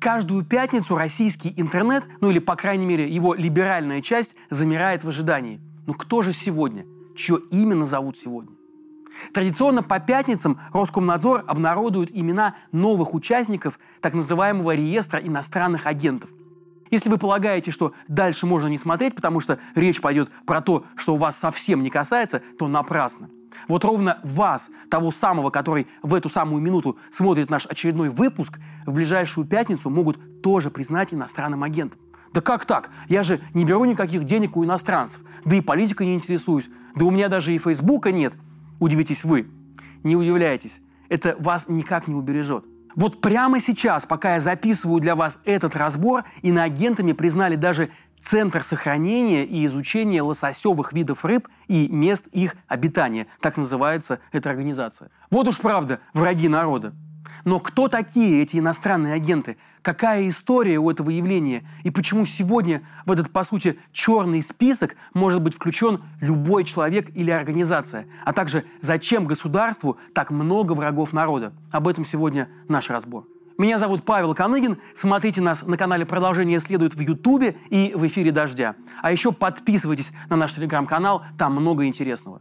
Каждую пятницу российский интернет, ну или, по крайней мере, его либеральная часть, замирает в ожидании. Ну кто же сегодня? Чье именно зовут сегодня? Традиционно по пятницам Роскомнадзор обнародует имена новых участников так называемого реестра иностранных агентов. Если вы полагаете, что дальше можно не смотреть, потому что речь пойдет про то, что вас совсем не касается, то напрасно. Вот ровно вас, того самого, который в эту самую минуту смотрит наш очередной выпуск, в ближайшую пятницу могут тоже признать иностранным агентом. Да как так? Я же не беру никаких денег у иностранцев, да и политикой не интересуюсь, да у меня даже и Фейсбука нет. Удивитесь вы. Не удивляйтесь, это вас никак не убережет. Вот прямо сейчас, пока я записываю для вас этот разбор, иноагентами признали даже Центр сохранения и изучения лососевых видов рыб и мест их обитания. Так называется эта организация. Вот уж правда, враги народа. Но кто такие эти иностранные агенты? Какая история у этого явления? И почему сегодня в этот, по сути, черный список может быть включен любой человек или организация? А также зачем государству так много врагов народа? Об этом сегодня наш разбор. Меня зовут Павел Коныгин. Смотрите нас на канале «Продолжение следует» в Ютубе и в эфире «Дождя». А еще подписывайтесь на наш телеграм-канал, там много интересного.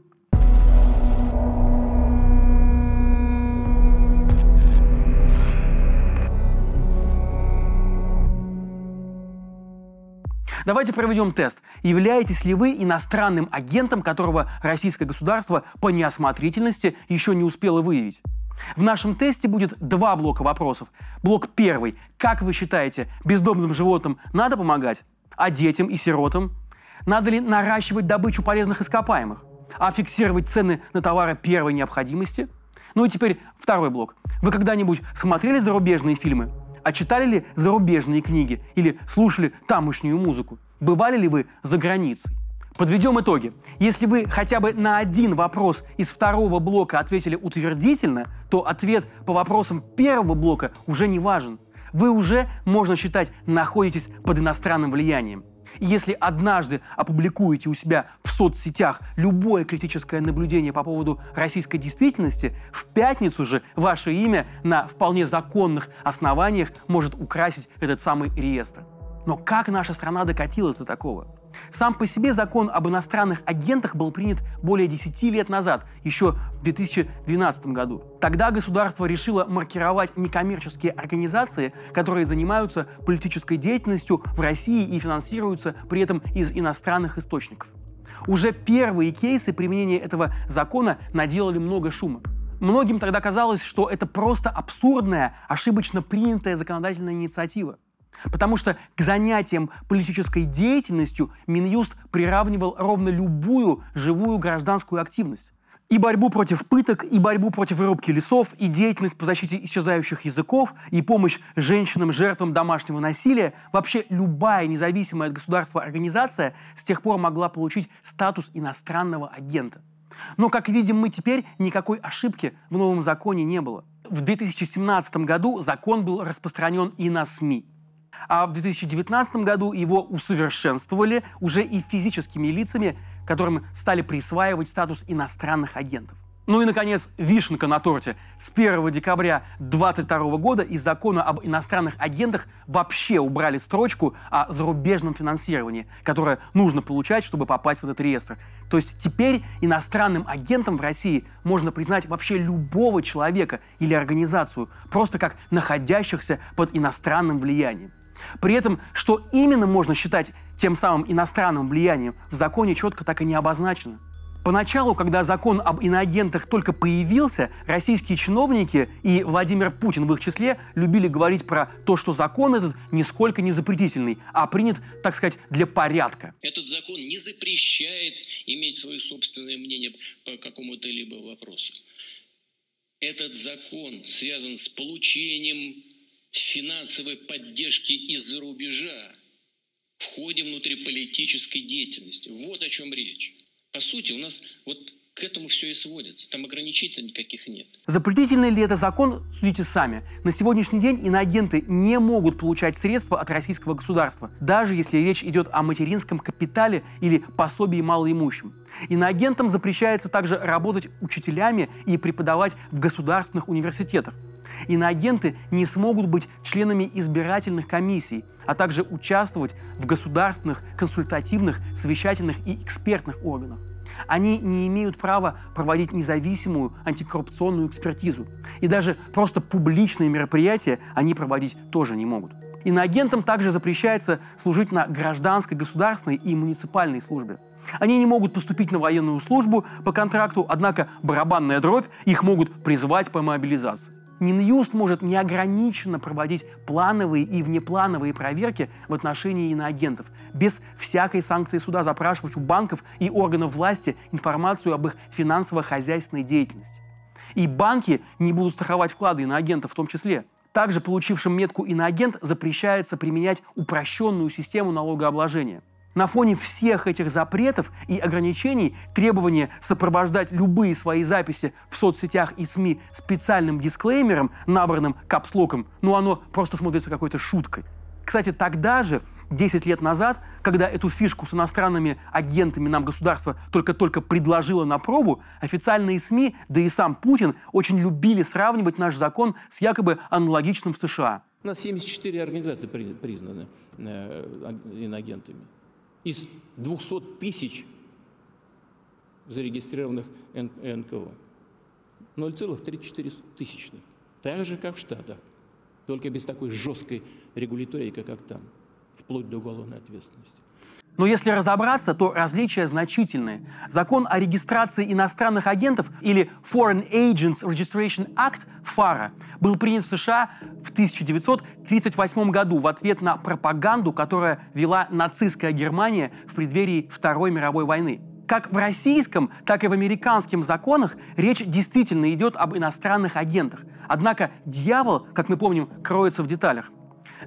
Давайте проведем тест. Являетесь ли вы иностранным агентом, которого российское государство по неосмотрительности еще не успело выявить? В нашем тесте будет два блока вопросов. Блок первый. Как вы считаете, бездомным животным надо помогать? А детям и сиротам? Надо ли наращивать добычу полезных ископаемых? А фиксировать цены на товары первой необходимости? Ну и теперь второй блок. Вы когда-нибудь смотрели зарубежные фильмы? А читали ли зарубежные книги? Или слушали тамошнюю музыку? Бывали ли вы за границей? Подведем итоги. Если вы хотя бы на один вопрос из второго блока ответили утвердительно, то ответ по вопросам первого блока уже не важен. Вы уже, можно считать, находитесь под иностранным влиянием. И если однажды опубликуете у себя в соцсетях любое критическое наблюдение по поводу российской действительности, в пятницу же ваше имя на вполне законных основаниях может украсить этот самый реестр. Но как наша страна докатилась до такого? Сам по себе закон об иностранных агентах был принят более 10 лет назад, еще в 2012 году. Тогда государство решило маркировать некоммерческие организации, которые занимаются политической деятельностью в России и финансируются при этом из иностранных источников. Уже первые кейсы применения этого закона наделали много шума. Многим тогда казалось, что это просто абсурдная, ошибочно принятая законодательная инициатива. Потому что к занятиям политической деятельностью Минюст приравнивал ровно любую живую гражданскую активность. И борьбу против пыток, и борьбу против вырубки лесов, и деятельность по защите исчезающих языков, и помощь женщинам, жертвам домашнего насилия. Вообще любая независимая от государства организация с тех пор могла получить статус иностранного агента. Но, как видим мы теперь, никакой ошибки в новом законе не было. В 2017 году закон был распространен и на СМИ. А в 2019 году его усовершенствовали уже и физическими лицами, которым стали присваивать статус иностранных агентов. Ну и, наконец, вишенка на торте. С 1 декабря 2022 года из закона об иностранных агентах вообще убрали строчку о зарубежном финансировании, которое нужно получать, чтобы попасть в этот реестр. То есть теперь иностранным агентом в России можно признать вообще любого человека или организацию, просто как находящихся под иностранным влиянием. При этом, что именно можно считать тем самым иностранным влиянием, в законе четко так и не обозначено. Поначалу, когда закон об иноагентах только появился, российские чиновники и Владимир Путин в их числе любили говорить про то, что закон этот нисколько не запретительный, а принят, так сказать, для порядка. Этот закон не запрещает иметь свое собственное мнение по какому-то либо вопросу. Этот закон связан с получением финансовой поддержки из-за рубежа в ходе внутриполитической деятельности. Вот о чем речь. По сути, у нас вот к этому все и сводится. Там ограничителей никаких нет. Запретительный ли это закон, судите сами. На сегодняшний день иноагенты не могут получать средства от российского государства, даже если речь идет о материнском капитале или пособии малоимущим. Иноагентам запрещается также работать учителями и преподавать в государственных университетах. Иноагенты не смогут быть членами избирательных комиссий, а также участвовать в государственных, консультативных, совещательных и экспертных органах. Они не имеют права проводить независимую антикоррупционную экспертизу. И даже просто публичные мероприятия они проводить тоже не могут. Иноагентам также запрещается служить на гражданской, государственной и муниципальной службе. Они не могут поступить на военную службу по контракту, однако барабанная дробь их могут призвать по мобилизации. Минюст может неограниченно проводить плановые и внеплановые проверки в отношении иноагентов, без всякой санкции суда запрашивать у банков и органов власти информацию об их финансово-хозяйственной деятельности. И банки не будут страховать вклады иноагентов в том числе. Также получившим метку иноагент запрещается применять упрощенную систему налогообложения. На фоне всех этих запретов и ограничений требование сопровождать любые свои записи в соцсетях и СМИ специальным дисклеймером, набранным капслоком, ну оно просто смотрится какой-то шуткой. Кстати, тогда же, 10 лет назад, когда эту фишку с иностранными агентами нам государство только-только предложило на пробу, официальные СМИ, да и сам Путин очень любили сравнивать наш закон с якобы аналогичным в США. У нас 74 организации признаны э, иноагентами. Из 200 тысяч зарегистрированных НКО. 0,34 тысячных. Так же, как в Штатах. Только без такой жесткой регуляторики, как там. Вплоть до уголовной ответственности. Но если разобраться, то различия значительные. Закон о регистрации иностранных агентов или Foreign Agents Registration Act, ФАРА, был принят в США в 1938 году в ответ на пропаганду, которая вела нацистская Германия в преддверии Второй мировой войны. Как в российском, так и в американских законах речь действительно идет об иностранных агентах. Однако дьявол, как мы помним, кроется в деталях.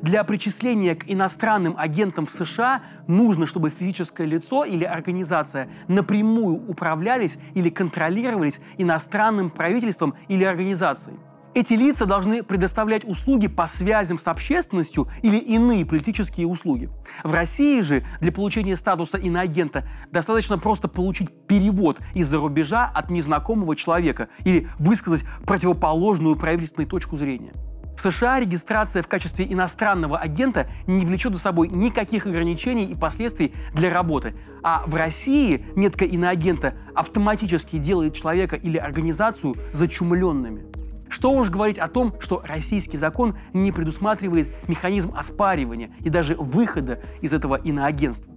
Для причисления к иностранным агентам в США нужно, чтобы физическое лицо или организация напрямую управлялись или контролировались иностранным правительством или организацией. Эти лица должны предоставлять услуги по связям с общественностью или иные политические услуги. В России же для получения статуса иноагента достаточно просто получить перевод из-за рубежа от незнакомого человека или высказать противоположную правительственной точку зрения. В США регистрация в качестве иностранного агента не влечет за собой никаких ограничений и последствий для работы, а в России метка иноагента автоматически делает человека или организацию зачумленными. Что уж говорить о том, что российский закон не предусматривает механизм оспаривания и даже выхода из этого иноагентства.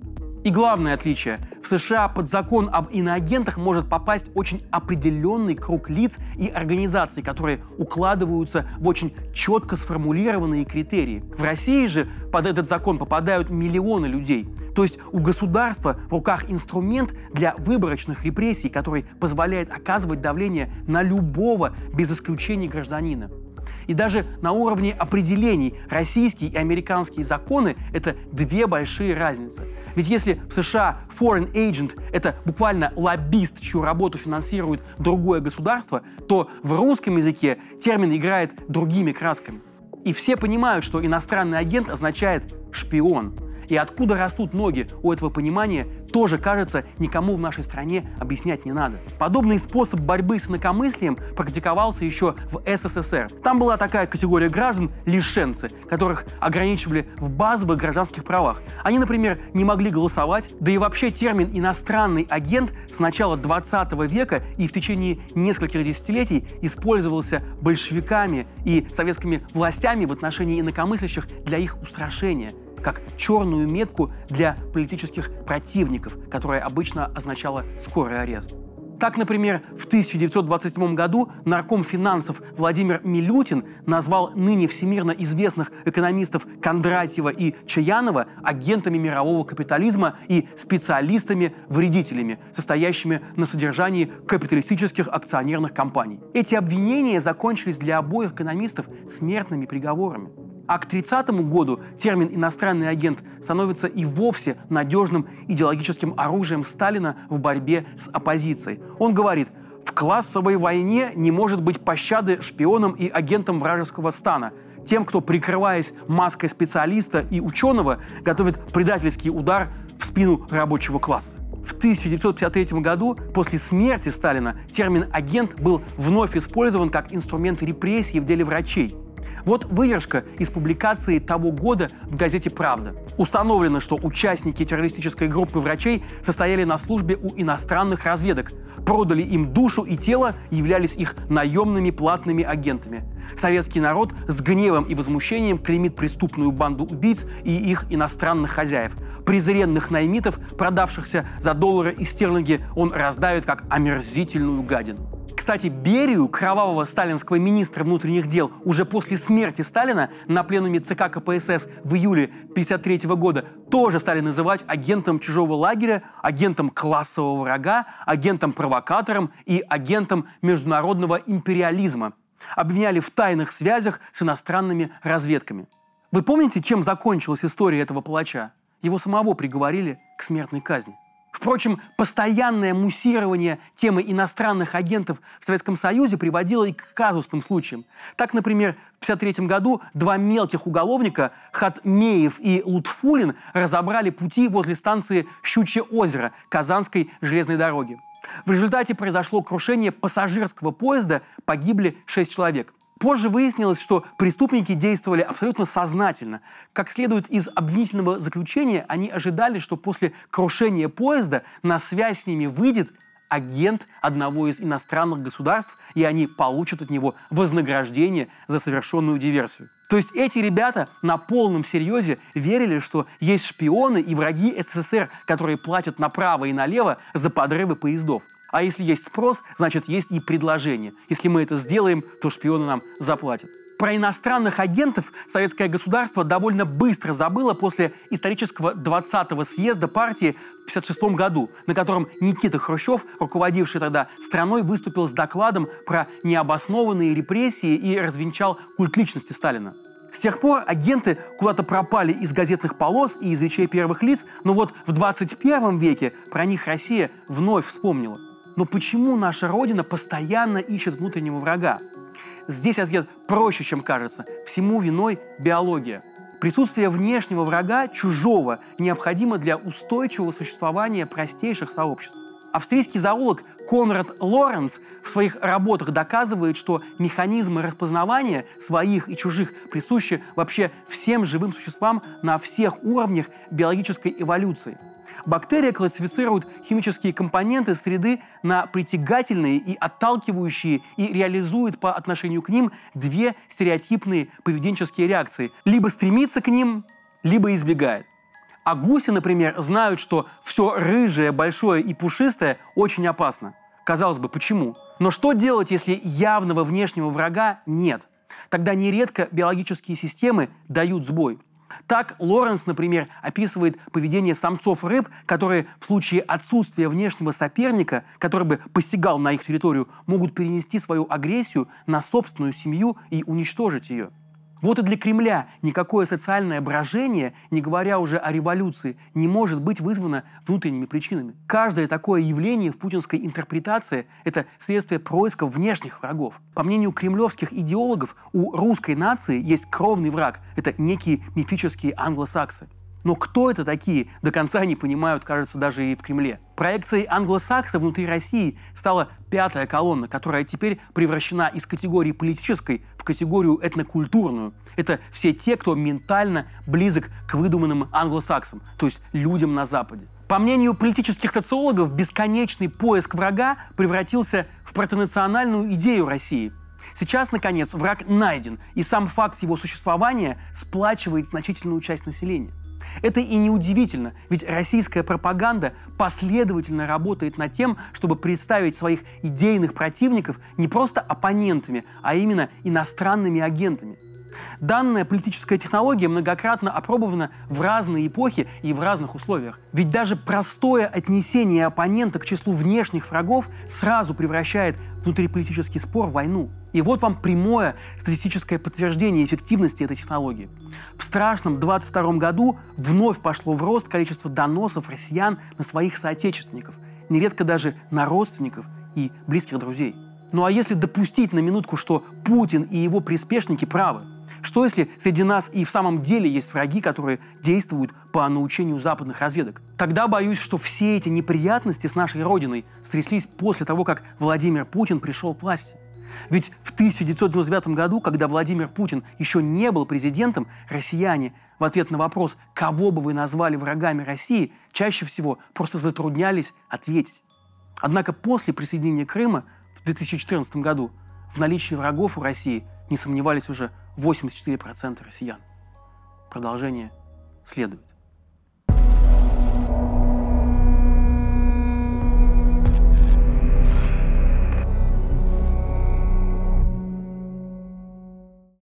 И главное отличие. В США под закон об иноагентах может попасть очень определенный круг лиц и организаций, которые укладываются в очень четко сформулированные критерии. В России же под этот закон попадают миллионы людей. То есть у государства в руках инструмент для выборочных репрессий, который позволяет оказывать давление на любого без исключения гражданина. И даже на уровне определений российские и американские законы — это две большие разницы. Ведь если в США foreign agent — это буквально лоббист, чью работу финансирует другое государство, то в русском языке термин играет другими красками. И все понимают, что иностранный агент означает шпион. И откуда растут ноги у этого понимания, тоже, кажется, никому в нашей стране объяснять не надо. Подобный способ борьбы с инакомыслием практиковался еще в СССР. Там была такая категория граждан – лишенцы, которых ограничивали в базовых гражданских правах. Они, например, не могли голосовать, да и вообще термин «иностранный агент» с начала 20 века и в течение нескольких десятилетий использовался большевиками и советскими властями в отношении инакомыслящих для их устрашения – как черную метку для политических противников, которая обычно означала скорый арест. Так, например, в 1927 году нарком финансов Владимир Милютин назвал ныне всемирно известных экономистов Кондратьева и Чаянова агентами мирового капитализма и специалистами-вредителями, состоящими на содержании капиталистических акционерных компаний. Эти обвинения закончились для обоих экономистов смертными приговорами. А к 30 году термин «иностранный агент» становится и вовсе надежным идеологическим оружием Сталина в борьбе с оппозицией. Он говорит, в классовой войне не может быть пощады шпионам и агентам вражеского стана, тем, кто, прикрываясь маской специалиста и ученого, готовит предательский удар в спину рабочего класса. В 1953 году, после смерти Сталина, термин «агент» был вновь использован как инструмент репрессий в деле врачей. Вот выдержка из публикации того года в газете «Правда». Установлено, что участники террористической группы врачей состояли на службе у иностранных разведок, продали им душу и тело, являлись их наемными платными агентами. Советский народ с гневом и возмущением клеймит преступную банду убийц и их иностранных хозяев. Презренных наймитов, продавшихся за доллары и стерлинги, он раздавит как омерзительную гадину. Кстати, Берию, кровавого сталинского министра внутренних дел, уже после смерти Сталина на пленуме ЦК КПСС в июле 1953 года тоже стали называть агентом чужого лагеря, агентом классового врага, агентом-провокатором и агентом международного империализма. Обвиняли в тайных связях с иностранными разведками. Вы помните, чем закончилась история этого палача? Его самого приговорили к смертной казни. Впрочем, постоянное муссирование темы иностранных агентов в Советском Союзе приводило и к казусным случаям. Так, например, в 1953 году два мелких уголовника Хатмеев и Лутфулин разобрали пути возле станции Щучье озеро Казанской железной дороги. В результате произошло крушение пассажирского поезда, погибли шесть человек. Позже выяснилось, что преступники действовали абсолютно сознательно. Как следует из обвинительного заключения, они ожидали, что после крушения поезда на связь с ними выйдет агент одного из иностранных государств, и они получат от него вознаграждение за совершенную диверсию. То есть эти ребята на полном серьезе верили, что есть шпионы и враги СССР, которые платят направо и налево за подрывы поездов. А если есть спрос, значит есть и предложение. Если мы это сделаем, то шпионы нам заплатят. Про иностранных агентов советское государство довольно быстро забыло после исторического 20-го съезда партии в 1956 году, на котором Никита Хрущев, руководивший тогда страной, выступил с докладом про необоснованные репрессии и развенчал культ личности Сталина. С тех пор агенты куда-то пропали из газетных полос и из речей первых лиц, но вот в 21 веке про них Россия вновь вспомнила. Но почему наша Родина постоянно ищет внутреннего врага? Здесь ответ проще, чем кажется. Всему виной биология. Присутствие внешнего врага, чужого, необходимо для устойчивого существования простейших сообществ. Австрийский зоолог Конрад Лоренц в своих работах доказывает, что механизмы распознавания своих и чужих присущи вообще всем живым существам на всех уровнях биологической эволюции – Бактерия классифицирует химические компоненты среды на притягательные и отталкивающие и реализует по отношению к ним две стереотипные поведенческие реакции. Либо стремится к ним, либо избегает. А гуси, например, знают, что все рыжее, большое и пушистое очень опасно. Казалось бы, почему? Но что делать, если явного внешнего врага нет? Тогда нередко биологические системы дают сбой. Так Лоренс, например, описывает поведение самцов рыб, которые в случае отсутствия внешнего соперника, который бы посягал на их территорию, могут перенести свою агрессию на собственную семью и уничтожить ее. Вот и для Кремля никакое социальное брожение, не говоря уже о революции, не может быть вызвано внутренними причинами. Каждое такое явление в путинской интерпретации – это следствие происка внешних врагов. По мнению кремлевских идеологов, у русской нации есть кровный враг – это некие мифические англосаксы. Но кто это такие, до конца не понимают, кажется, даже и в Кремле. Проекцией англосакса внутри России стала пятая колонна, которая теперь превращена из категории политической в категорию этнокультурную. Это все те, кто ментально близок к выдуманным англосаксам, то есть людям на Западе. По мнению политических социологов, бесконечный поиск врага превратился в протонациональную идею России – Сейчас, наконец, враг найден, и сам факт его существования сплачивает значительную часть населения. Это и не удивительно, ведь российская пропаганда последовательно работает над тем, чтобы представить своих идейных противников не просто оппонентами, а именно иностранными агентами. Данная политическая технология многократно опробована в разные эпохи и в разных условиях. Ведь даже простое отнесение оппонента к числу внешних врагов сразу превращает внутриполитический спор в войну. И вот вам прямое статистическое подтверждение эффективности этой технологии. В страшном 22 году вновь пошло в рост количество доносов россиян на своих соотечественников, нередко даже на родственников и близких друзей. Ну а если допустить на минутку, что Путин и его приспешники правы – Что если среди нас и в самом деле есть враги, которые действуют по научению западных разведок? Тогда боюсь, что все эти неприятности с нашей Родиной стряслись после того, как Владимир Путин пришел к власти. Ведь в 1999 году, когда Владимир Путин еще не был президентом, россияне в ответ на вопрос, кого бы вы назвали врагами России, чаще всего просто затруднялись ответить. Однако после присоединения Крыма в 2014 году в наличии врагов у России не сомневались уже 84% россиян. Продолжение следует.